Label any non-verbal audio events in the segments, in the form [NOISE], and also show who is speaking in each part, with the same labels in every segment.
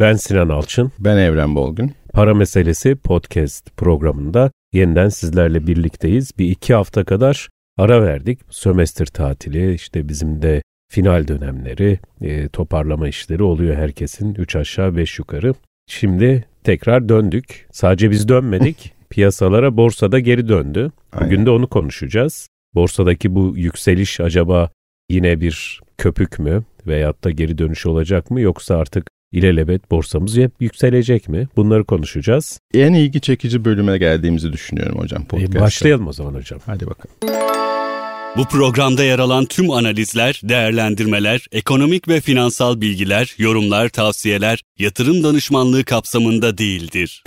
Speaker 1: Ben Sinan Alçın.
Speaker 2: Ben Evren Bolgun.
Speaker 1: Para Meselesi podcast programında yeniden sizlerle birlikteyiz. Bir iki hafta kadar ara verdik. Sömestr tatili, işte bizim de final dönemleri, e, toparlama işleri oluyor herkesin. Üç aşağı beş yukarı. Şimdi tekrar döndük. Sadece biz dönmedik. [LAUGHS] Piyasalara borsada geri döndü. Bugün Aynen. de onu konuşacağız. Borsadaki bu yükseliş acaba yine bir köpük mü veyahut da geri dönüş olacak mı yoksa artık ilelebet borsamız hep yükselecek mi? Bunları konuşacağız.
Speaker 2: En ilgi çekici bölüme geldiğimizi düşünüyorum hocam
Speaker 1: podcast'ta. E başlayalım o zaman hocam.
Speaker 2: Hadi bakalım.
Speaker 3: Bu programda yer alan tüm analizler, değerlendirmeler, ekonomik ve finansal bilgiler, yorumlar, tavsiyeler yatırım danışmanlığı kapsamında değildir.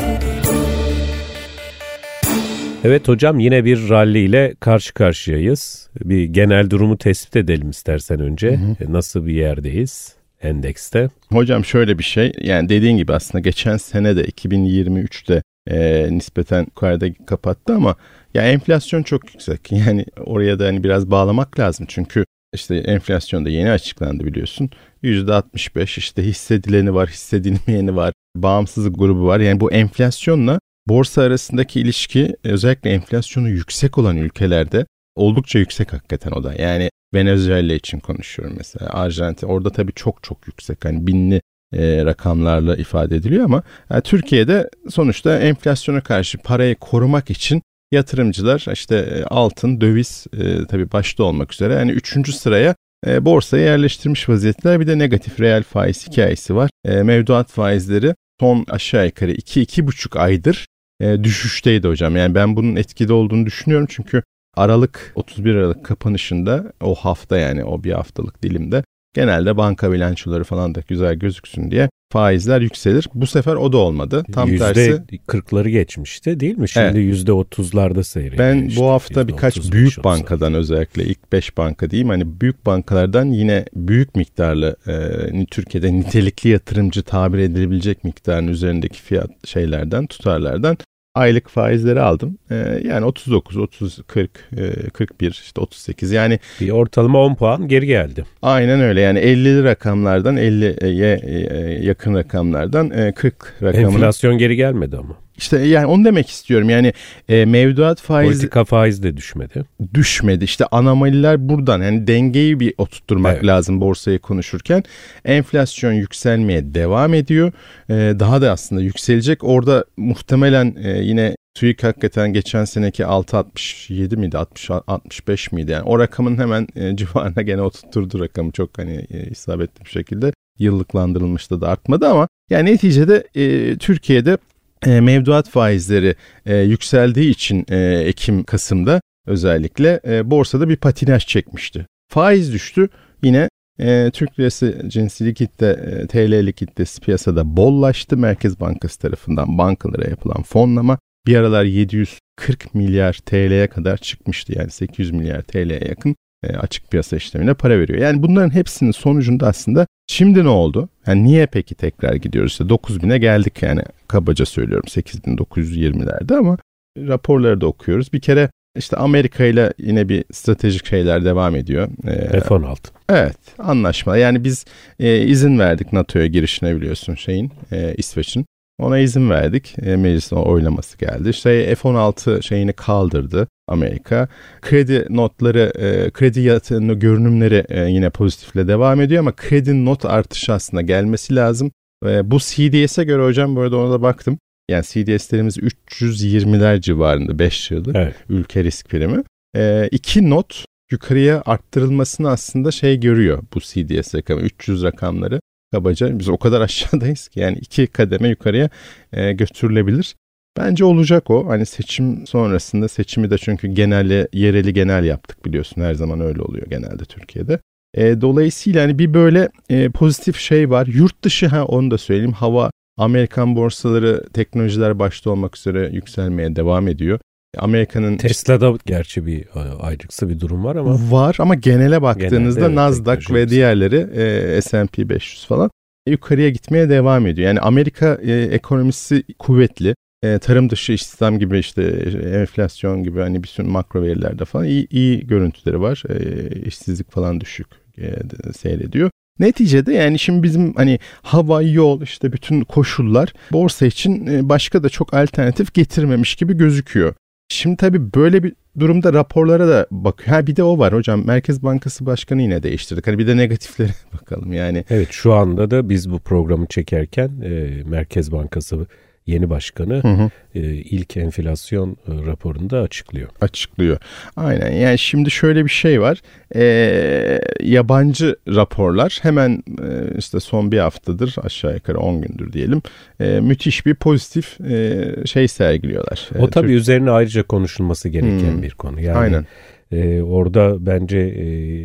Speaker 1: Evet hocam yine bir rally ile karşı karşıyayız. Bir genel durumu tespit edelim istersen önce. Hı hı. E, nasıl bir yerdeyiz endekste?
Speaker 2: Hocam şöyle bir şey yani dediğin gibi aslında geçen sene de 2023'te e, nispeten yukarıda kapattı ama ya enflasyon çok yüksek. [LAUGHS] Yani oraya da hani biraz bağlamak lazım. Çünkü işte enflasyon da yeni açıklandı biliyorsun. %65 işte hissedileni var, hissedilmeyeni var, bağımsızlık grubu var. Yani bu enflasyonla borsa arasındaki ilişki özellikle enflasyonu yüksek olan ülkelerde oldukça yüksek hakikaten o da. Yani Venezuela için konuşuyorum mesela. Arjantin orada tabii çok çok yüksek. Hani binli e, rakamlarla ifade ediliyor ama yani Türkiye'de sonuçta enflasyona karşı parayı korumak için yatırımcılar işte e, altın, döviz e, tabii başta olmak üzere yani üçüncü sıraya e, borsaya yerleştirmiş vaziyetler. Bir de negatif reel faiz hikayesi var. E, mevduat faizleri son aşağı yukarı 2-2,5 aydır e, düşüşteydi hocam. Yani ben bunun etkili olduğunu düşünüyorum çünkü Aralık 31 Aralık kapanışında o hafta yani o bir haftalık dilimde genelde banka bilançoları falan da güzel gözüksün diye faizler yükselir. Bu sefer o da olmadı.
Speaker 1: Tam yüzde tersi. %40'ları geçmişti değil mi? Şimdi evet. %30'larda seyrediyor.
Speaker 2: Ben işte. bu hafta birkaç büyük bankadan özellikle ilk 5 banka diyeyim hani büyük bankalardan yine büyük miktarlı e, Türkiye'de [LAUGHS] nitelikli yatırımcı tabir edilebilecek miktarın üzerindeki fiyat şeylerden tutarlardan aylık faizleri aldım. Ee, yani 39, 30, 40, 41, işte 38 yani.
Speaker 1: Bir ortalama 10 puan geri geldi.
Speaker 2: Aynen öyle yani 50'li rakamlardan 50'ye e, yakın rakamlardan 40 e, rakamına.
Speaker 1: Enflasyon geri gelmedi ama.
Speaker 2: İşte yani onu demek istiyorum. Yani e, mevduat faiz
Speaker 1: politika faiz de düşmedi.
Speaker 2: Düşmedi. İşte anomaliler buradan. Yani dengeyi bir oturtturmak evet. lazım borsayı konuşurken. Enflasyon yükselmeye devam ediyor. E, daha da aslında yükselecek. Orada muhtemelen e, yine TÜİK hakikaten geçen seneki 6.67 miydi 60 65 miydi yani o rakamın hemen e, [LAUGHS] civarına gene oturtturdu rakamı çok hani e, isabetli bir şekilde yıllıklandırılmıştı da artmadı ama yani neticede e, Türkiye'de e, mevduat faizleri e, yükseldiği için e, Ekim Kasım'da özellikle e, borsada bir patinaj çekmişti. Faiz düştü yine e, Türk lirası cinsi likitte e, TL likiditesi piyasada bollaştı. Merkez Bankası tarafından bankalara yapılan fonlama bir aralar 740 milyar TL'ye kadar çıkmıştı yani 800 milyar TL'ye yakın e, açık piyasa işlemine para veriyor. Yani bunların hepsinin sonucunda aslında şimdi ne oldu? Yani niye peki tekrar gidiyoruz? İşte 9000'e geldik yani kabaca söylüyorum 8920'lerde ama raporları da okuyoruz. Bir kere işte Amerika ile yine bir stratejik şeyler devam ediyor.
Speaker 1: Ee, F-16.
Speaker 2: Evet anlaşma. Yani biz e, izin verdik NATO'ya girişine biliyorsun şeyin e, İsveç'in. Ona izin verdik. E, meclisin oylaması geldi. İşte F-16 şeyini kaldırdı Amerika. Kredi notları, e, kredi yatırımı görünümleri e, yine pozitifle devam ediyor ama kredi not artışı aslında gelmesi lazım. E, bu CDS'e göre hocam bu arada ona da baktım. Yani CDS'lerimiz 320'ler civarında 5 yıldır evet. ülke risk primi. E, iki not yukarıya arttırılmasını aslında şey görüyor bu CDS rakamı 300 rakamları kabaca biz o kadar [LAUGHS] aşağıdayız ki yani iki kademe yukarıya e, götürülebilir. Bence olacak o. Hani seçim sonrasında seçimi de çünkü genelde yereli genel yaptık biliyorsun. Her zaman öyle oluyor genelde Türkiye'de. E, dolayısıyla hani bir böyle e, pozitif şey var. Yurt dışı ha onu da söyleyeyim. Hava Amerikan borsaları teknolojiler başta olmak üzere yükselmeye devam ediyor. Amerika'nın
Speaker 1: Tesla'da gerçi bir ayrıksı bir durum var ama
Speaker 2: var ama genele baktığınızda Genelde, Nasdaq ve diğerleri e, S&P 500 falan yukarıya gitmeye devam ediyor. Yani Amerika e, ekonomisi kuvvetli. E, tarım dışı istihdam gibi işte e, enflasyon gibi hani bir sürü makro verilerde falan iyi, iyi görüntüleri var. E, işsizlik falan düşük e, seyrediyor. Neticede yani şimdi bizim hani hava, yol işte bütün koşullar borsa için e, başka da çok alternatif getirmemiş gibi gözüküyor. Şimdi tabii böyle bir durumda raporlara da bakıyor. Ha bir de o var hocam. Merkez Bankası Başkanı yine değiştirdik. Hani bir de negatiflere [LAUGHS] bakalım yani.
Speaker 1: Evet şu anda da biz bu programı çekerken e, Merkez Bankası yeni başkanı hı hı. E, ilk enflasyon e, raporunda açıklıyor.
Speaker 2: Açıklıyor. Aynen yani şimdi şöyle bir şey var. E, yabancı raporlar hemen e, işte son bir haftadır aşağı yukarı 10 gündür diyelim e, müthiş bir pozitif e, şey sergiliyorlar.
Speaker 1: O tabii Türk... üzerine ayrıca konuşulması gereken hmm. bir konu. Yani Aynen. E, orada bence e,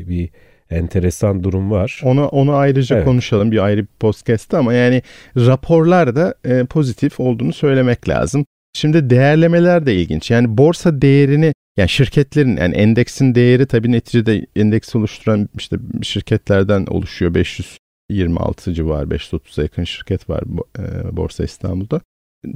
Speaker 1: bir enteresan durum var.
Speaker 2: Onu onu ayrıca evet. konuşalım bir ayrı bir podcast'te ama yani raporlar da e, pozitif olduğunu söylemek lazım. Şimdi değerlemeler de ilginç. Yani borsa değerini yani şirketlerin yani endeksin değeri tabii neticede endeks oluşturan işte şirketlerden oluşuyor. 526 civar 530'a yakın şirket var e, Borsa İstanbul'da.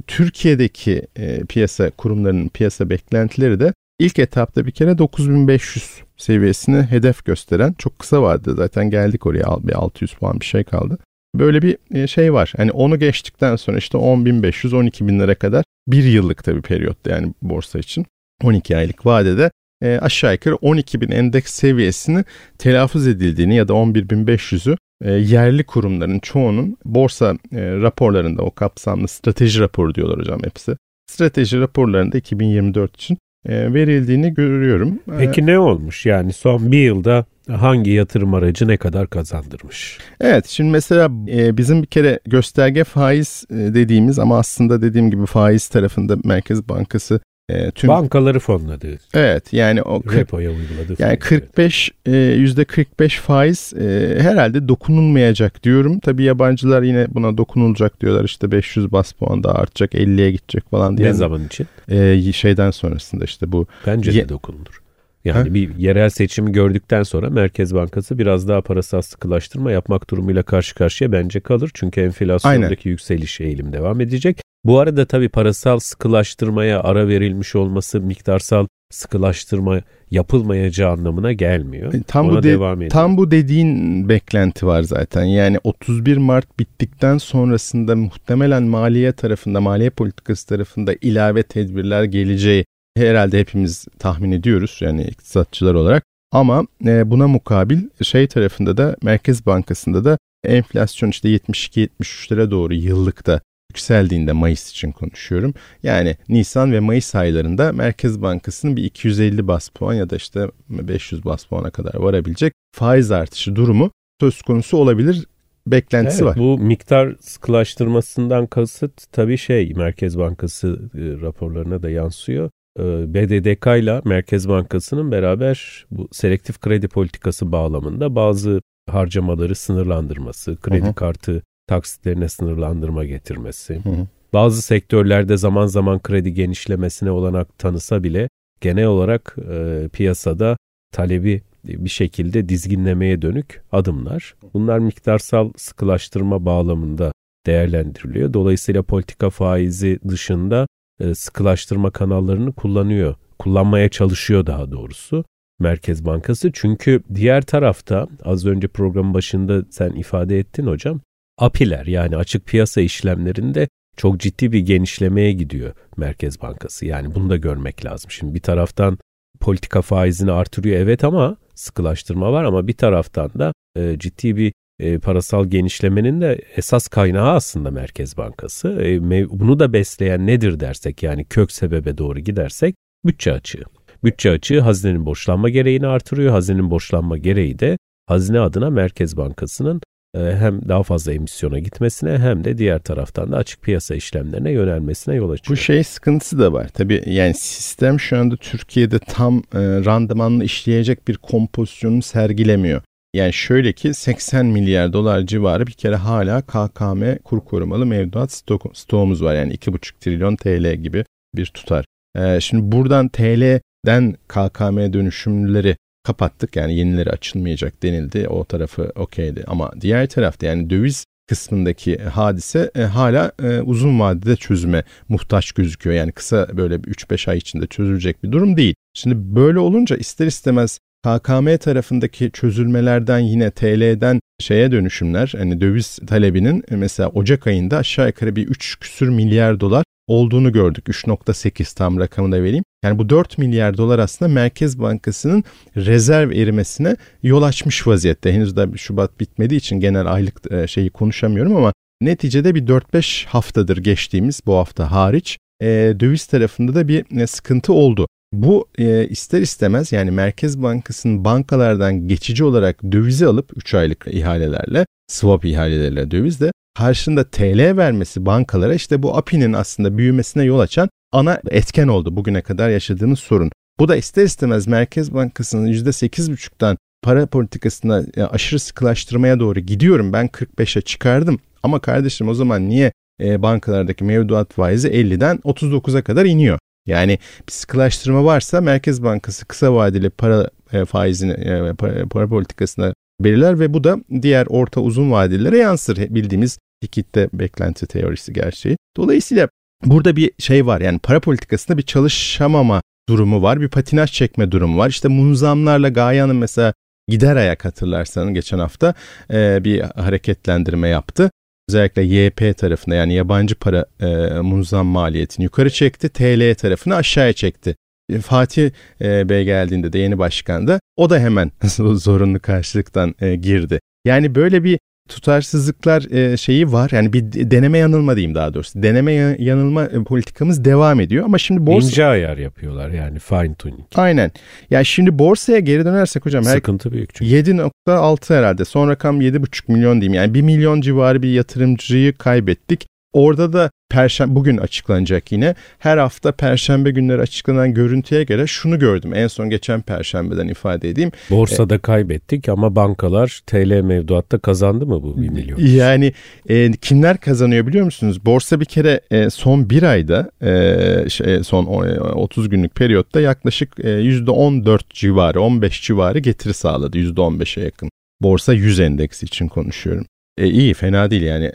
Speaker 2: Türkiye'deki e, piyasa kurumlarının piyasa beklentileri de ilk etapta bir kere 9500 seviyesini hedef gösteren çok kısa vardı zaten geldik oraya bir 600 puan bir şey kaldı. Böyle bir e, şey var. Hani onu geçtikten sonra işte 10.500 12 lira kadar bir yıllık tabii periyotta yani borsa için 12 aylık vadede e, aşağı yukarı 12.000 endeks seviyesini telaffuz edildiğini ya da 11.500'ü e, yerli kurumların çoğunun borsa e, raporlarında o kapsamlı strateji raporu diyorlar hocam hepsi. Strateji raporlarında 2024 için verildiğini görüyorum.
Speaker 1: Peki ne olmuş yani son bir yılda hangi yatırım aracı ne kadar kazandırmış?
Speaker 2: Evet şimdi mesela e, bizim bir kere gösterge faiz e, dediğimiz ama aslında dediğim gibi faiz tarafında Merkez Bankası
Speaker 1: e, tüm bankaları fonladı.
Speaker 2: Evet yani o
Speaker 1: repoya uyguladı.
Speaker 2: Yani 45 e, yüzde 45 faiz e, herhalde dokunulmayacak diyorum. Tabii yabancılar yine buna dokunulacak diyorlar. İşte 500 bas puan daha artacak, 50'ye gidecek falan diye.
Speaker 1: Ne zaman için?
Speaker 2: E, şeyden sonrasında işte bu.
Speaker 1: Bence de dokunulur. Yani ha? bir yerel seçimi gördükten sonra Merkez Bankası biraz daha parasal sıkılaştırma yapmak durumuyla karşı karşıya bence kalır. Çünkü enflasyondaki Aynen. yükseliş eğilim devam edecek. Bu arada tabii parasal sıkılaştırmaya ara verilmiş olması miktarsal sıkılaştırma yapılmayacağı anlamına gelmiyor.
Speaker 2: E, tam Ona bu de, devam ediyor. Tam bu dediğin beklenti var zaten. Yani 31 Mart bittikten sonrasında muhtemelen maliye tarafında, maliye politikası tarafında ilave tedbirler geleceği herhalde hepimiz tahmin ediyoruz yani iktisatçılar olarak. Ama e, buna mukabil şey tarafında da Merkez Bankası'nda da enflasyon işte 72-73 lira doğru yıllıkta yükseldiğinde Mayıs için konuşuyorum. Yani Nisan ve Mayıs aylarında Merkez Bankası'nın bir 250 bas puan ya da işte 500 bas puana kadar varabilecek faiz artışı durumu söz konusu olabilir beklentisi evet, var.
Speaker 1: Bu miktar sıkılaştırmasından kasıt tabii şey Merkez Bankası e, raporlarına da yansıyor. E, BDDK ile Merkez Bankası'nın beraber bu selektif kredi politikası bağlamında bazı harcamaları sınırlandırması, kredi hı hı. kartı taksitlerine sınırlandırma getirmesi, hı hı. bazı sektörlerde zaman zaman kredi genişlemesine olanak tanısa bile genel olarak e, piyasada talebi bir şekilde dizginlemeye dönük adımlar. Bunlar miktarsal sıkılaştırma bağlamında değerlendiriliyor. Dolayısıyla politika faizi dışında e, sıkılaştırma kanallarını kullanıyor. Kullanmaya çalışıyor daha doğrusu. Merkez Bankası çünkü diğer tarafta az önce programın başında sen ifade ettin hocam API'ler yani açık piyasa işlemlerinde çok ciddi bir genişlemeye gidiyor Merkez Bankası. Yani bunu da görmek lazım. Şimdi bir taraftan politika faizini artırıyor evet ama sıkılaştırma var ama bir taraftan da e, ciddi bir e, parasal genişlemenin de esas kaynağı aslında Merkez Bankası. E, bunu da besleyen nedir dersek yani kök sebebe doğru gidersek bütçe açığı. Bütçe açığı hazinenin borçlanma gereğini artırıyor. Hazinenin borçlanma gereği de hazine adına Merkez Bankası'nın hem daha fazla emisyona gitmesine hem de diğer taraftan da açık piyasa işlemlerine yönelmesine yol açıyor.
Speaker 2: Bu şey sıkıntısı da var. Tabii yani sistem şu anda Türkiye'de tam e, randımanlı işleyecek bir kompozisyonu sergilemiyor. Yani şöyle ki 80 milyar dolar civarı bir kere hala KKM kur korumalı mevduat stok, stoğumuz var. Yani 2,5 trilyon TL gibi bir tutar. Ee, şimdi buradan TL'den KKM dönüşümleri kapattık. Yani yenileri açılmayacak denildi. O tarafı okeydi. Ama diğer tarafta yani döviz kısmındaki hadise e, hala e, uzun vadede çözüme muhtaç gözüküyor. Yani kısa böyle 3-5 ay içinde çözülecek bir durum değil. Şimdi böyle olunca ister istemez KKM tarafındaki çözülmelerden yine TL'den şeye dönüşümler hani döviz talebinin mesela Ocak ayında aşağı yukarı bir 3 küsür milyar dolar olduğunu gördük. 3.8 tam rakamı da vereyim. Yani bu 4 milyar dolar aslında Merkez Bankası'nın rezerv erimesine yol açmış vaziyette. Henüz de Şubat bitmediği için genel aylık e, şeyi konuşamıyorum ama neticede bir 4-5 haftadır geçtiğimiz bu hafta hariç e, döviz tarafında da bir e, sıkıntı oldu. Bu ister istemez yani Merkez Bankası'nın bankalardan geçici olarak dövizi alıp 3 aylık ihalelerle swap ihaleleriyle dövizle karşında TL vermesi bankalara işte bu API'nin aslında büyümesine yol açan ana etken oldu bugüne kadar yaşadığımız sorun. Bu da ister istemez Merkez Bankası'nın %8,5'tan para politikasına aşırı sıkılaştırmaya doğru gidiyorum. Ben 45'e çıkardım ama kardeşim o zaman niye e, bankalardaki mevduat faizi 50'den 39'a kadar iniyor? Yani bir sıkılaştırma varsa Merkez Bankası kısa vadeli para e, faizini e, para, para politikasına belirler ve bu da diğer orta uzun vadelilere yansır. Bildiğimiz Dikit'te beklenti teorisi gerçeği. Dolayısıyla burada bir şey var yani para politikasında bir çalışamama durumu var. Bir patinaj çekme durumu var. İşte munzamlarla Gaya'nın mesela gider ayak hatırlarsanız geçen hafta e, bir hareketlendirme yaptı. Özellikle YP tarafında yani yabancı para e, munzam maliyetini yukarı çekti. TL tarafını aşağıya çekti. E, Fatih e, Bey geldiğinde de yeni başkan da o da hemen [LAUGHS] zorunlu karşılıktan e, girdi. Yani böyle bir tutarsızlıklar şeyi var. Yani bir deneme yanılma diyeyim daha doğrusu. Deneme yanılma politikamız devam ediyor ama şimdi
Speaker 1: borsa... İnce ayar yapıyorlar yani fine tuning.
Speaker 2: Aynen. Ya yani şimdi borsaya geri dönersek hocam.
Speaker 1: Sıkıntı her... büyük çünkü.
Speaker 2: 7.6 herhalde. Son rakam 7.5 milyon diyeyim. Yani 1 milyon civarı bir yatırımcıyı kaybettik. Orada da perşembe bugün açıklanacak yine. Her hafta perşembe günleri açıklanan görüntüye göre şunu gördüm. En son geçen perşembeden ifade edeyim.
Speaker 1: Borsada e, kaybettik ama bankalar TL mevduatta kazandı mı bu 1 milyon?
Speaker 2: Yani e, kimler kazanıyor biliyor musunuz? Borsa bir kere e, son bir ayda e, şey, son 30 günlük periyotta yaklaşık e, %14 civarı 15 civarı getiri sağladı. %15'e yakın. Borsa 100 endeksi için konuşuyorum. E, iyi fena değil yani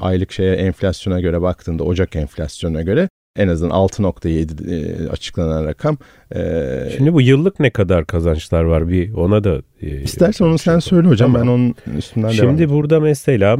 Speaker 2: aylık şeye enflasyona göre baktığında Ocak enflasyona göre en azından 6.7 e, açıklanan rakam.
Speaker 1: E, Şimdi bu yıllık ne kadar kazançlar var bir ona da
Speaker 2: e, İstersen onu sen söyle hocam tamam. ben onun üstünden
Speaker 1: Şimdi devam Şimdi burada mesela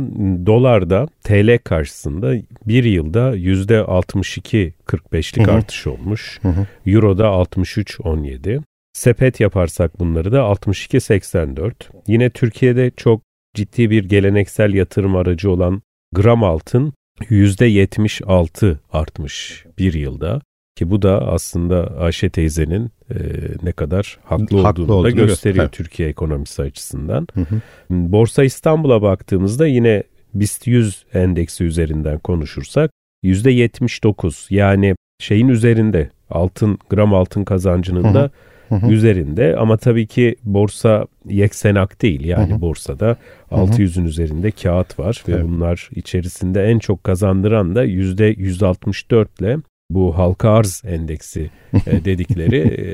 Speaker 1: dolarda TL karşısında bir yılda %62.45'lik artış olmuş. Hı hı. Euro'da 63.17. Sepet yaparsak bunları da 62.84. Yine Türkiye'de çok ciddi bir geleneksel yatırım aracı olan gram altın %76 artmış bir yılda. Ki bu da aslında Ayşe teyzenin e, ne kadar haklı, haklı olduğunu da gösteriyor evet. Türkiye ekonomisi açısından. Hı hı. Borsa İstanbul'a baktığımızda yine BIST 100 endeksi üzerinden konuşursak %79 yani şeyin üzerinde altın gram altın kazancının hı hı. da hı üzerinde ama tabii ki borsa yeksenak değil. Yani hı hı. borsada 600'ün üzerinde kağıt var ve evet. bunlar içerisinde en çok kazandıran da %164 ile bu halka arz endeksi e, [LAUGHS] dedikleri e,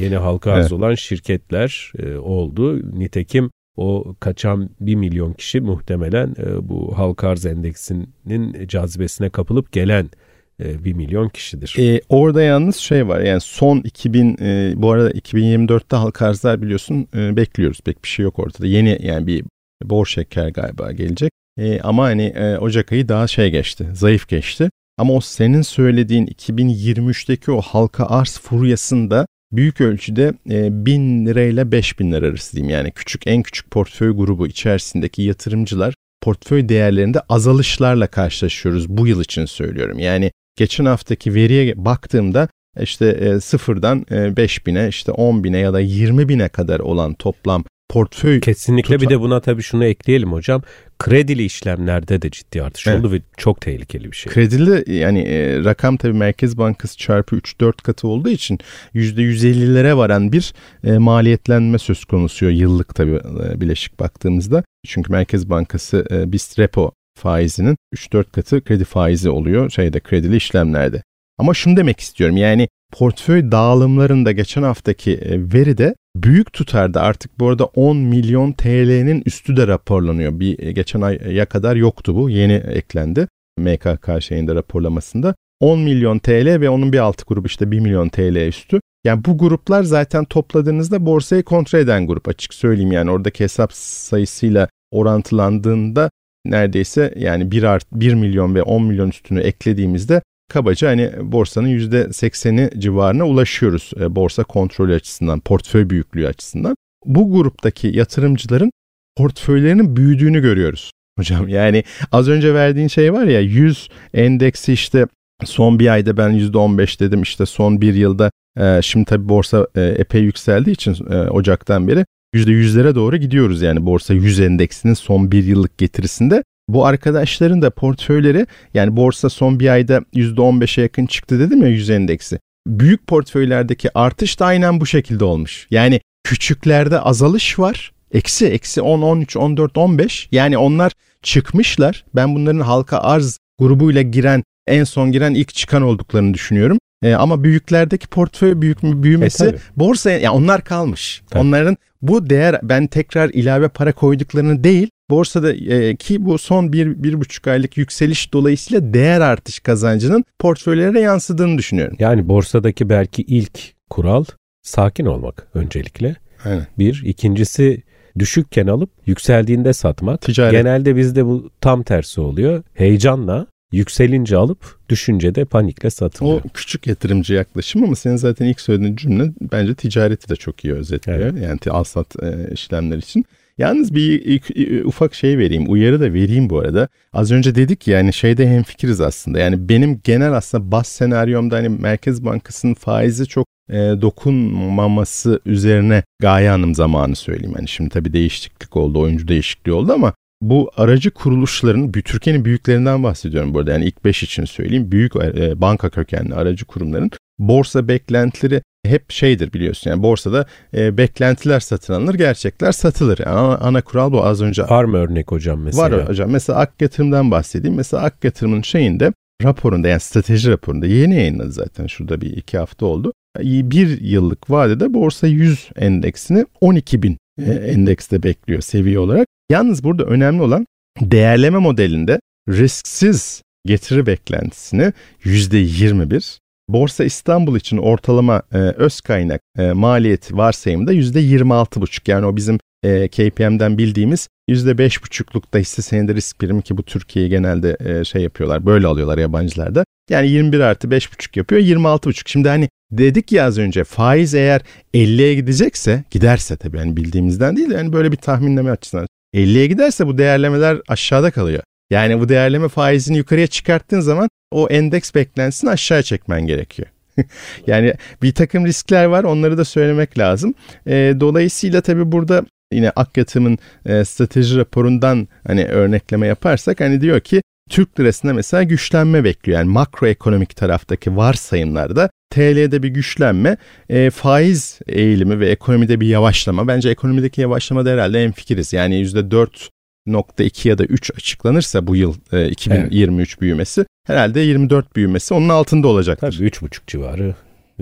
Speaker 1: yeni halka arz evet. olan şirketler e, oldu. Nitekim o kaçan 1 milyon kişi muhtemelen bu halka arz endeksinin cazibesine kapılıp gelen 1 e, milyon kişidir.
Speaker 2: Ee, orada yalnız şey var yani son 2000 e, bu arada 2024'te halka arzlar biliyorsun e, bekliyoruz pek bir şey yok ortada. Yeni yani bir bor şeker galiba gelecek. E, ama hani e, Ocak ayı daha şey geçti zayıf geçti. Ama o senin söylediğin 2023'teki o halka arz furyasında büyük ölçüde e, 1000 lirayla 5000 lira arası diyeyim. Yani küçük en küçük portföy grubu içerisindeki yatırımcılar portföy değerlerinde azalışlarla karşılaşıyoruz bu yıl için söylüyorum. Yani geçen haftaki veriye baktığımda işte e, sıfırdan e, 5 bine işte 10 bine ya da 20 bine kadar olan toplam portföy
Speaker 1: kesinlikle tuta... bir de buna tabii şunu ekleyelim hocam. Kredili işlemlerde de ciddi artış evet. oldu ve çok tehlikeli bir şey.
Speaker 2: Kredili yani e, rakam tabii Merkez Bankası çarpı 3-4 katı olduğu için %150'lere varan bir e, maliyetlenme söz konusu yıllık tabii e, bileşik baktığımızda. Çünkü Merkez Bankası e, BIST repo faizinin 3-4 katı kredi faizi oluyor şeyde kredili işlemlerde. Ama şunu demek istiyorum yani portföy dağılımlarında geçen haftaki e, veride büyük tutarda artık bu arada 10 milyon TL'nin üstü de raporlanıyor. Bir e, geçen aya kadar yoktu bu yeni eklendi MKK şeyinde raporlamasında. 10 milyon TL ve onun bir altı grubu işte 1 milyon TL üstü. Yani bu gruplar zaten topladığınızda borsayı kontrol eden grup açık söyleyeyim yani oradaki hesap sayısıyla orantılandığında neredeyse yani 1 art 1 milyon ve 10 milyon üstünü eklediğimizde kabaca hani borsanın %80'i civarına ulaşıyoruz e, borsa kontrolü açısından, portföy büyüklüğü açısından. Bu gruptaki yatırımcıların portföylerinin büyüdüğünü görüyoruz. [LAUGHS] Hocam yani az önce verdiğin şey var ya 100 endeksi işte son bir ayda ben %15 dedim işte son bir yılda e, şimdi tabii borsa e, epey yükseldiği için Ocak'tan beri %100'lere doğru gidiyoruz yani borsa 100 endeksinin son bir yıllık getirisinde. Bu arkadaşların da portföyleri yani borsa son bir ayda %15'e yakın çıktı dedim ya 100 endeksi. Büyük portföylerdeki artış da aynen bu şekilde olmuş. Yani küçüklerde azalış var. Eksi eksi 10, 13, 14, 15 yani onlar çıkmışlar. Ben bunların halka arz grubuyla giren en son giren ilk çıkan olduklarını düşünüyorum. E, ama büyüklerdeki portföy büyük büyümesi e, borsaya yani onlar kalmış. Tabii. Onların bu değer ben tekrar ilave para koyduklarını değil borsada e, ki bu son bir, bir buçuk aylık yükseliş dolayısıyla değer artış kazancının portföylere yansıdığını düşünüyorum.
Speaker 1: Yani borsadaki belki ilk kural sakin olmak öncelikle.
Speaker 2: Aynen.
Speaker 1: Bir. ikincisi düşükken alıp yükseldiğinde satmak. Ticaret. Genelde bizde bu tam tersi oluyor. Heyecanla yükselince alıp düşünce de panikle satılıyor.
Speaker 2: O küçük yatırımcı yaklaşım ama senin zaten ilk söylediğin cümle bence ticareti de çok iyi özetliyor. Evet. Yani al sat e, işlemler için. Yalnız bir ufak şey vereyim, uyarı da vereyim bu arada. Az önce dedik yani şeyde hemfikiriz aslında. Yani benim genel aslında bas senaryomda hani Merkez Bankası'nın faizi çok e, dokunmaması üzerine Gaye Hanım zamanı söyleyeyim. Hani şimdi tabii değişiklik oldu, oyuncu değişikliği oldu ama bu aracı kuruluşların, Türkiye'nin büyüklerinden bahsediyorum burada. Yani ilk 5 için söyleyeyim. Büyük e, banka kökenli aracı kurumların borsa beklentileri hep şeydir biliyorsun. Yani borsada e, beklentiler satın alınır, gerçekler satılır. Yani ana, ana kural bu az önce.
Speaker 1: Var mı örnek hocam mesela?
Speaker 2: Var hocam. Mesela Ak Yatırım'dan bahsedeyim. Mesela Ak Yatırım'ın şeyinde raporunda yani strateji raporunda yeni yayınladı zaten şurada bir iki hafta oldu. Bir yıllık vadede borsa 100 endeksini 12 bin e, endekste bekliyor seviye olarak. Yalnız burada önemli olan değerleme modelinde risksiz getiri beklentisini %21, Borsa İstanbul için ortalama e, öz kaynak e, maliyeti varsayımda %26,5 yani o bizim e, KPM'den bildiğimiz %5,5'lukta hisse senedi risk primi ki bu Türkiye'yi genelde e, şey yapıyorlar böyle alıyorlar yabancılarda. Yani 21 artı 5,5 yapıyor 26,5. Şimdi hani dedik ya az önce faiz eğer 50'ye gidecekse giderse tabii yani bildiğimizden değil yani böyle bir tahminleme açısından 50'ye giderse bu değerlemeler aşağıda kalıyor. Yani bu değerleme faizini yukarıya çıkarttığın zaman o endeks beklentisini aşağı çekmen gerekiyor. [LAUGHS] yani bir takım riskler var onları da söylemek lazım. E, dolayısıyla tabii burada yine Akyatım'ın e, strateji raporundan hani örnekleme yaparsak hani diyor ki Türk lirasında mesela güçlenme bekliyor. Yani makroekonomik taraftaki varsayımlarda TL'de bir güçlenme, e, faiz eğilimi ve ekonomide bir yavaşlama. Bence ekonomideki yavaşlama da herhalde en fikiriz. Yani %4.2 ya da 3 açıklanırsa bu yıl e, 2023 evet. büyümesi herhalde 24 büyümesi onun altında olacaktır.
Speaker 1: Tabii 3.5 civarı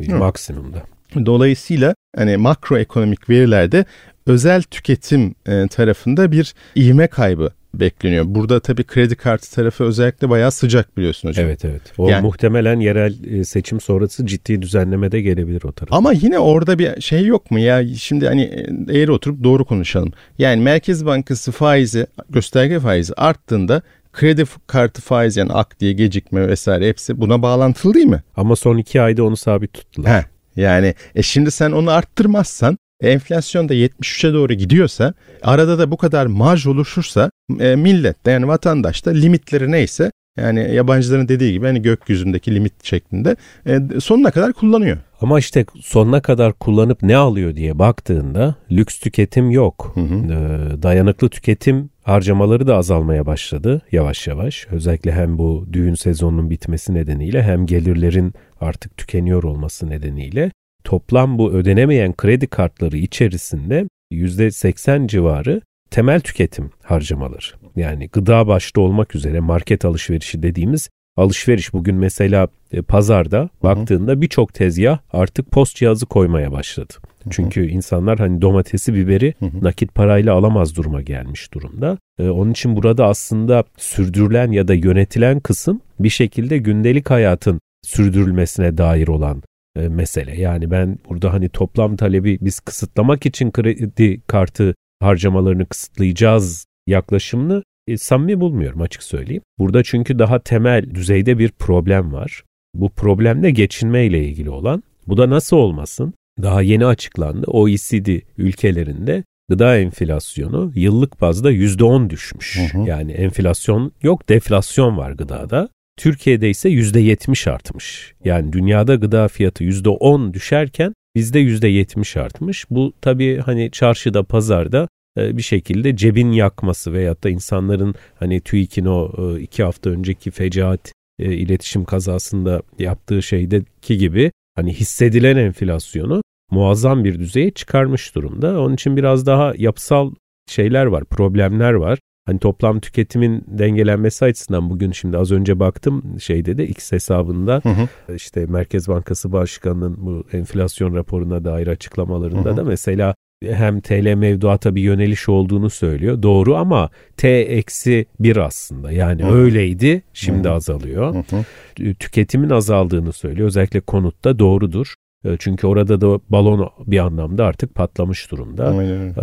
Speaker 1: Hı. maksimumda.
Speaker 2: Dolayısıyla hani makroekonomik verilerde özel tüketim e, tarafında bir ivme kaybı bekleniyor. Burada tabii kredi kartı tarafı özellikle bayağı sıcak biliyorsun hocam.
Speaker 1: Evet evet. O yani, muhtemelen yerel e, seçim sonrası ciddi düzenleme de gelebilir o tarafa.
Speaker 2: Ama yine orada bir şey yok mu ya? Şimdi hani e, eğri oturup doğru konuşalım. Yani Merkez Bankası faizi, gösterge faizi arttığında kredi kartı faiz yani ak diye gecikme vesaire hepsi buna bağlantılı değil mi?
Speaker 1: Ama son iki ayda onu sabit tuttular.
Speaker 2: He, yani e şimdi sen onu arttırmazsan enflasyon da 73'e doğru gidiyorsa arada da bu kadar marj oluşursa e, millet de yani vatandaş da limitleri neyse yani yabancıların dediği gibi hani gökyüzündeki limit şeklinde e, sonuna kadar kullanıyor.
Speaker 1: Ama işte sonuna kadar kullanıp ne alıyor diye baktığında lüks tüketim yok. Hı hı. E, dayanıklı tüketim harcamaları da azalmaya başladı yavaş yavaş. Özellikle hem bu düğün sezonunun bitmesi nedeniyle hem gelirlerin artık tükeniyor olması nedeniyle toplam bu ödenemeyen kredi kartları içerisinde %80 civarı temel tüketim harcamaları. Yani gıda başta olmak üzere market alışverişi dediğimiz alışveriş bugün mesela e, pazarda baktığında birçok tezgah artık post cihazı koymaya başladı. Çünkü insanlar hani domatesi, biberi nakit parayla alamaz duruma gelmiş durumda. Ee, onun için burada aslında sürdürülen ya da yönetilen kısım bir şekilde gündelik hayatın sürdürülmesine dair olan e, mesele. Yani ben burada hani toplam talebi biz kısıtlamak için kredi kartı harcamalarını kısıtlayacağız yaklaşımını e, samimi bulmuyorum açık söyleyeyim. Burada çünkü daha temel düzeyde bir problem var. Bu problemle geçinme ile ilgili olan. Bu da nasıl olmasın? Daha yeni açıklandı. OECD ülkelerinde gıda enflasyonu yıllık bazda %10 düşmüş. Hı hı. Yani enflasyon yok, deflasyon var gıdada. Türkiye'de ise %70 artmış. Yani dünyada gıda fiyatı %10 düşerken bizde %70 artmış. Bu tabii hani çarşıda, pazarda bir şekilde cebin yakması veyahut da insanların hani TÜİK'in o e, iki hafta önceki fecaat e, iletişim kazasında yaptığı şeydeki gibi hani hissedilen enflasyonu muazzam bir düzeye çıkarmış durumda. Onun için biraz daha yapısal şeyler var, problemler var. Hani toplam tüketimin dengelenmesi açısından bugün şimdi az önce baktım şeyde de X hesabında hı hı. işte Merkez Bankası Başkanı'nın bu enflasyon raporuna dair açıklamalarında hı hı. da mesela hem TL mevduata bir yöneliş olduğunu söylüyor. Doğru ama T eksi bir aslında. Yani Hı. öyleydi şimdi Hı. azalıyor. Hı. Tüketimin azaldığını söylüyor. Özellikle konutta doğrudur. E, çünkü orada da balon bir anlamda artık patlamış durumda. Aynen. Ee,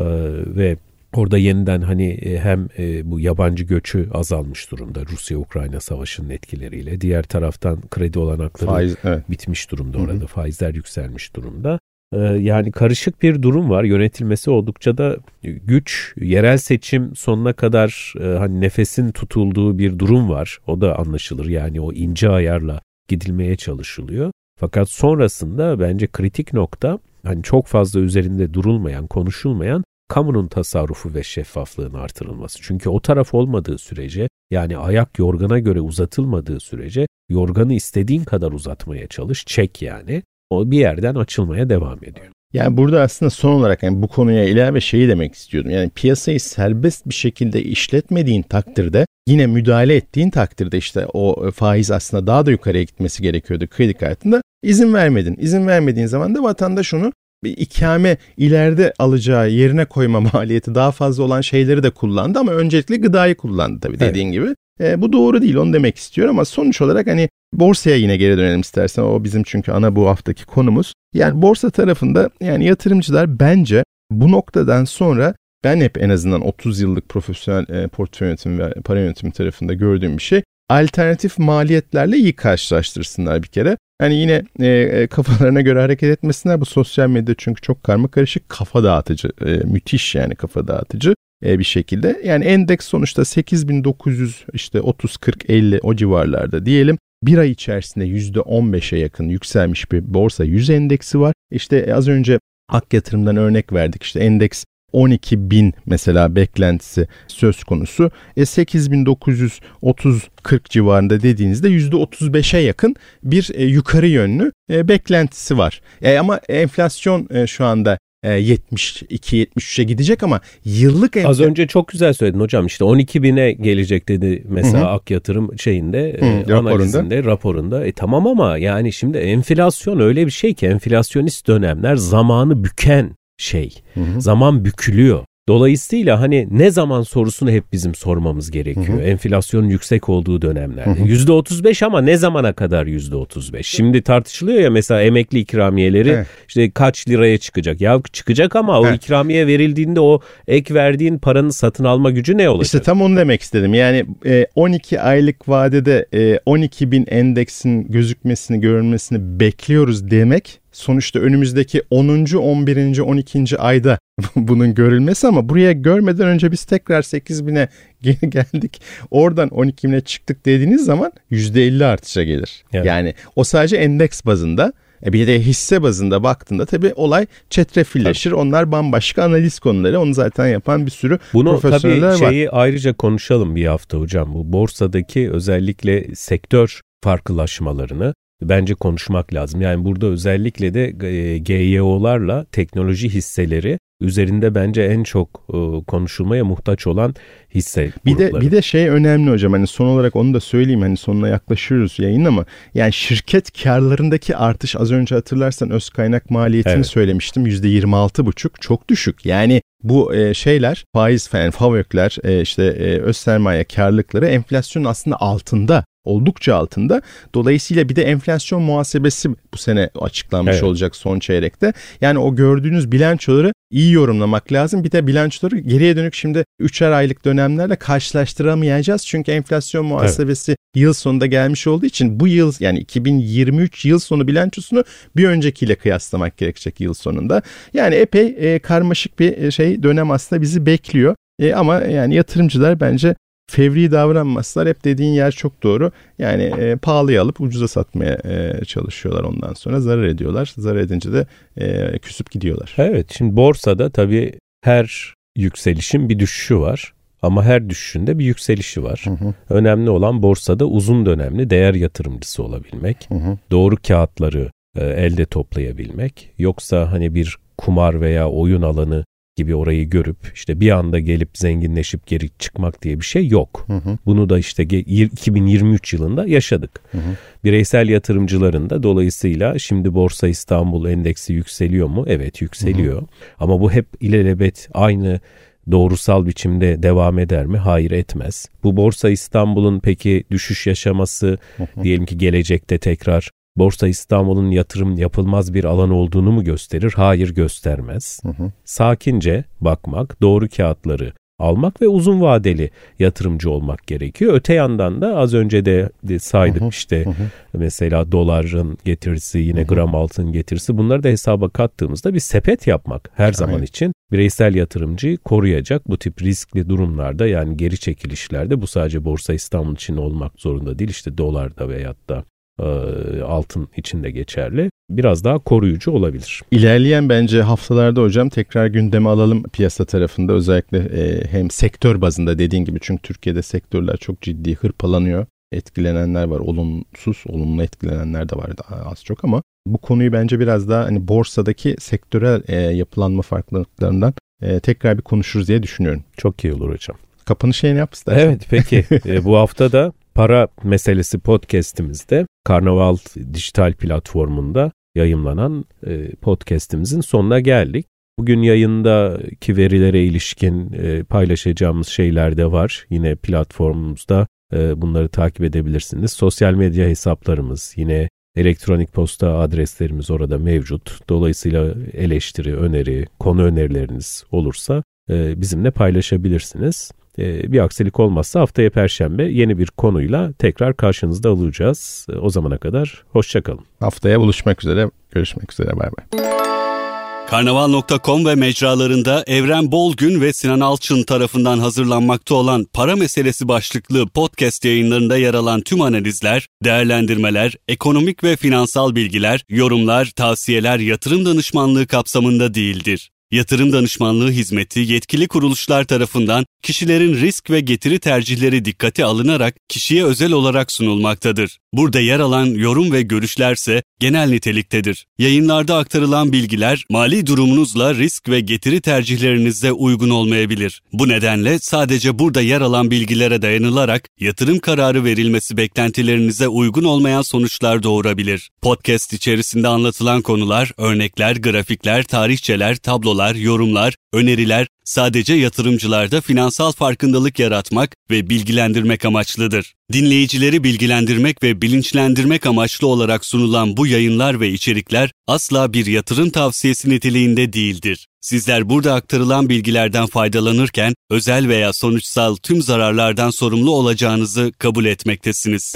Speaker 1: ve Orada yeniden hani e, hem e, bu yabancı göçü azalmış durumda Rusya-Ukrayna savaşının etkileriyle. Diğer taraftan kredi olanakları Faiz, evet. bitmiş durumda orada. Hı hı. Faizler yükselmiş durumda. Ee, yani karışık bir durum var. Yönetilmesi oldukça da güç. Yerel seçim sonuna kadar e, hani nefesin tutulduğu bir durum var. O da anlaşılır. Yani o ince ayarla gidilmeye çalışılıyor. Fakat sonrasında bence kritik nokta hani çok fazla üzerinde durulmayan, konuşulmayan kamunun tasarrufu ve şeffaflığın artırılması. Çünkü o taraf olmadığı sürece yani ayak yorgana göre uzatılmadığı sürece yorganı istediğin kadar uzatmaya çalış, çek yani. O bir yerden açılmaya devam ediyor.
Speaker 2: Yani burada aslında son olarak yani bu konuya ilave şeyi demek istiyordum. Yani piyasayı serbest bir şekilde işletmediğin takdirde yine müdahale ettiğin takdirde işte o faiz aslında daha da yukarıya gitmesi gerekiyordu kredi kartında. izin vermedin. İzin vermediğin zaman da vatandaş onu bir ikame ileride alacağı yerine koyma [LAUGHS] maliyeti daha fazla olan şeyleri de kullandı ama öncelikle gıdayı kullandı tabii dediğin evet. gibi. E, bu doğru değil onu demek istiyorum ama sonuç olarak hani borsaya yine geri dönelim istersen o bizim çünkü ana bu haftaki konumuz. Yani borsa tarafında yani yatırımcılar bence bu noktadan sonra ben hep en azından 30 yıllık profesyonel e, portföy yönetimi ve para yönetimi tarafında gördüğüm bir şey alternatif maliyetlerle iyi karşılaştırsınlar bir kere. Hani yine e, e, kafalarına göre hareket etmesinler. Bu sosyal medya çünkü çok karma karışık, kafa dağıtıcı, e, müthiş yani kafa dağıtıcı bir şekilde. Yani endeks sonuçta 8900 işte 30 40 50 o civarlarda diyelim. Bir ay içerisinde %15'e yakın yükselmiş bir borsa 100 endeksi var. İşte az önce Ak Yatırım'dan örnek verdik. İşte endeks 12 bin mesela beklentisi söz konusu. E 8930 40 civarında dediğinizde %35'e yakın bir e, yukarı yönlü e, beklentisi var. E, ama enflasyon e, şu anda 72-73'e gidecek ama yıllık
Speaker 1: enflasyon... Az önce çok güzel söyledin hocam işte 12 bine gelecek dedi mesela Hı-hı. Ak Yatırım şeyinde Hı, e, analizinde raporunda. E tamam ama yani şimdi enflasyon öyle bir şey ki enflasyonist dönemler zamanı büken şey. Hı hı. Zaman bükülüyor. Dolayısıyla hani ne zaman sorusunu hep bizim sormamız gerekiyor. Hı hı. Enflasyonun yüksek olduğu dönemlerde. Yüzde otuz beş ama ne zamana kadar yüzde otuz beş? Şimdi tartışılıyor ya mesela emekli ikramiyeleri evet. işte kaç liraya çıkacak? Ya çıkacak ama o evet. ikramiye verildiğinde o ek verdiğin paranın satın alma gücü ne olacak?
Speaker 2: İşte tam onu demek istedim. Yani 12 e, aylık vadede 12 e, bin endeksin gözükmesini, görünmesini bekliyoruz demek sonuçta önümüzdeki 10. 11. 12. ayda [LAUGHS] bunun görülmesi ama buraya görmeden önce biz tekrar 8000'e [LAUGHS] geri geldik. Oradan 12.000'e çıktık dediğiniz zaman %50 artışa gelir. Evet. Yani o sadece endeks bazında. E bir de hisse bazında baktığında tabii olay çetrefilleşir. Tabii. Onlar bambaşka analiz konuları. Onu zaten yapan bir sürü Bunu profesyoneller
Speaker 1: var. Bunu tabii şeyi ayrıca konuşalım bir hafta hocam. Bu borsadaki özellikle sektör farklılaşmalarını bence konuşmak lazım. Yani burada özellikle de e, GYO'larla teknoloji hisseleri üzerinde bence en çok e, konuşulmaya muhtaç olan hisse
Speaker 2: bir grupları. de bir de şey önemli hocam hani son olarak onu da söyleyeyim hani sonuna yaklaşıyoruz yayın ama yani şirket karlarındaki artış az önce hatırlarsan öz kaynak maliyetini evet. söylemiştim %26,5 çok düşük. Yani bu e, şeyler faiz falan FAVÖK'ler e, işte e, öz sermaye karlılıkları enflasyonun aslında altında oldukça altında. Dolayısıyla bir de enflasyon muhasebesi bu sene açıklanmış evet. olacak son çeyrekte. Yani o gördüğünüz bilançoları iyi yorumlamak lazım. Bir de bilançoları geriye dönük şimdi 3'er aylık dönemlerle karşılaştıramayacağız. Çünkü enflasyon muhasebesi evet. yıl sonunda gelmiş olduğu için bu yıl yani 2023 yıl sonu bilançosunu bir öncekiyle kıyaslamak gerekecek yıl sonunda. Yani epey e, karmaşık bir e, şey dönem aslında bizi bekliyor. E, ama yani yatırımcılar bence fevri davranmazlar. Hep dediğin yer çok doğru. Yani e, pahalıya alıp ucuza satmaya e, çalışıyorlar ondan sonra zarar ediyorlar. Zarar edince de e, küsüp gidiyorlar.
Speaker 1: Evet şimdi borsada tabii her yükselişin bir düşüşü var. Ama her düşüşünde bir yükselişi var. Hı hı. Önemli olan borsada uzun dönemli değer yatırımcısı olabilmek. Hı hı. Doğru kağıtları e, elde toplayabilmek. Yoksa hani bir kumar veya oyun alanı gibi orayı görüp işte bir anda gelip zenginleşip geri çıkmak diye bir şey yok. Hı hı. Bunu da işte 2023 yılında yaşadık. Hı hı. Bireysel yatırımcıların da dolayısıyla şimdi Borsa İstanbul endeksi yükseliyor mu? Evet yükseliyor. Hı hı. Ama bu hep ilelebet aynı doğrusal biçimde devam eder mi? Hayır etmez. Bu Borsa İstanbul'un peki düşüş yaşaması hı hı. diyelim ki gelecekte tekrar Borsa İstanbul'un yatırım yapılmaz bir alan olduğunu mu gösterir? Hayır göstermez. Hı hı. Sakince bakmak, doğru kağıtları almak ve uzun vadeli yatırımcı olmak gerekiyor. Öte yandan da az önce de, saydık hı hı, işte hı. mesela doların getirisi yine gram altın getirisi bunları da hesaba kattığımızda bir sepet yapmak her zaman evet. için bireysel yatırımcıyı koruyacak bu tip riskli durumlarda yani geri çekilişlerde bu sadece Borsa İstanbul için olmak zorunda değil işte dolarda veyahut da e, altın içinde geçerli. Biraz daha koruyucu olabilir.
Speaker 2: İlerleyen bence haftalarda hocam tekrar gündeme alalım piyasa tarafında özellikle e, hem sektör bazında dediğin gibi çünkü Türkiye'de sektörler çok ciddi hırpalanıyor. Etkilenenler var olumsuz, olumlu etkilenenler de var az çok ama bu konuyu bence biraz daha hani borsadaki sektörel e, yapılanma farklılıklarından e, tekrar bir konuşuruz diye düşünüyorum.
Speaker 1: Çok iyi olur hocam.
Speaker 2: Kapanış yayını yap istersen.
Speaker 1: Evet peki. e, bu hafta da para meselesi podcast'imizde Karnaval dijital platformunda yayımlanan e, podcast'imizin sonuna geldik. Bugün yayındaki verilere ilişkin e, paylaşacağımız şeyler de var. Yine platformumuzda e, bunları takip edebilirsiniz. Sosyal medya hesaplarımız, yine elektronik posta adreslerimiz orada mevcut. Dolayısıyla eleştiri, öneri, konu önerileriniz olursa bizimle paylaşabilirsiniz. Ee, bir aksilik olmazsa haftaya Perşembe yeni bir konuyla tekrar karşınızda olacağız. Ee, o zamana kadar hoşçakalın.
Speaker 2: Haftaya buluşmak üzere, görüşmek üzere, bay bay.
Speaker 3: Karnaval.com ve mecralarında Evren Bolgün ve Sinan Alçın tarafından hazırlanmakta olan para meselesi başlıklı podcast yayınlarında yer alan tüm analizler, değerlendirmeler, ekonomik ve finansal bilgiler, yorumlar, tavsiyeler, yatırım danışmanlığı kapsamında değildir. Yatırım danışmanlığı hizmeti yetkili kuruluşlar tarafından kişilerin risk ve getiri tercihleri dikkate alınarak kişiye özel olarak sunulmaktadır. Burada yer alan yorum ve görüşlerse genel niteliktedir. Yayınlarda aktarılan bilgiler mali durumunuzla risk ve getiri tercihlerinizde uygun olmayabilir. Bu nedenle sadece burada yer alan bilgilere dayanılarak yatırım kararı verilmesi beklentilerinize uygun olmayan sonuçlar doğurabilir. Podcast içerisinde anlatılan konular, örnekler, grafikler, tarihçeler, tablolar, yorumlar, öneriler sadece yatırımcılarda finansal farkındalık yaratmak ve bilgilendirmek amaçlıdır. Dinleyicileri bilgilendirmek ve bilinçlendirmek amaçlı olarak sunulan bu yayınlar ve içerikler asla bir yatırım tavsiyesi niteliğinde değildir. Sizler burada aktarılan bilgilerden faydalanırken özel veya sonuçsal tüm zararlardan sorumlu olacağınızı kabul etmektesiniz.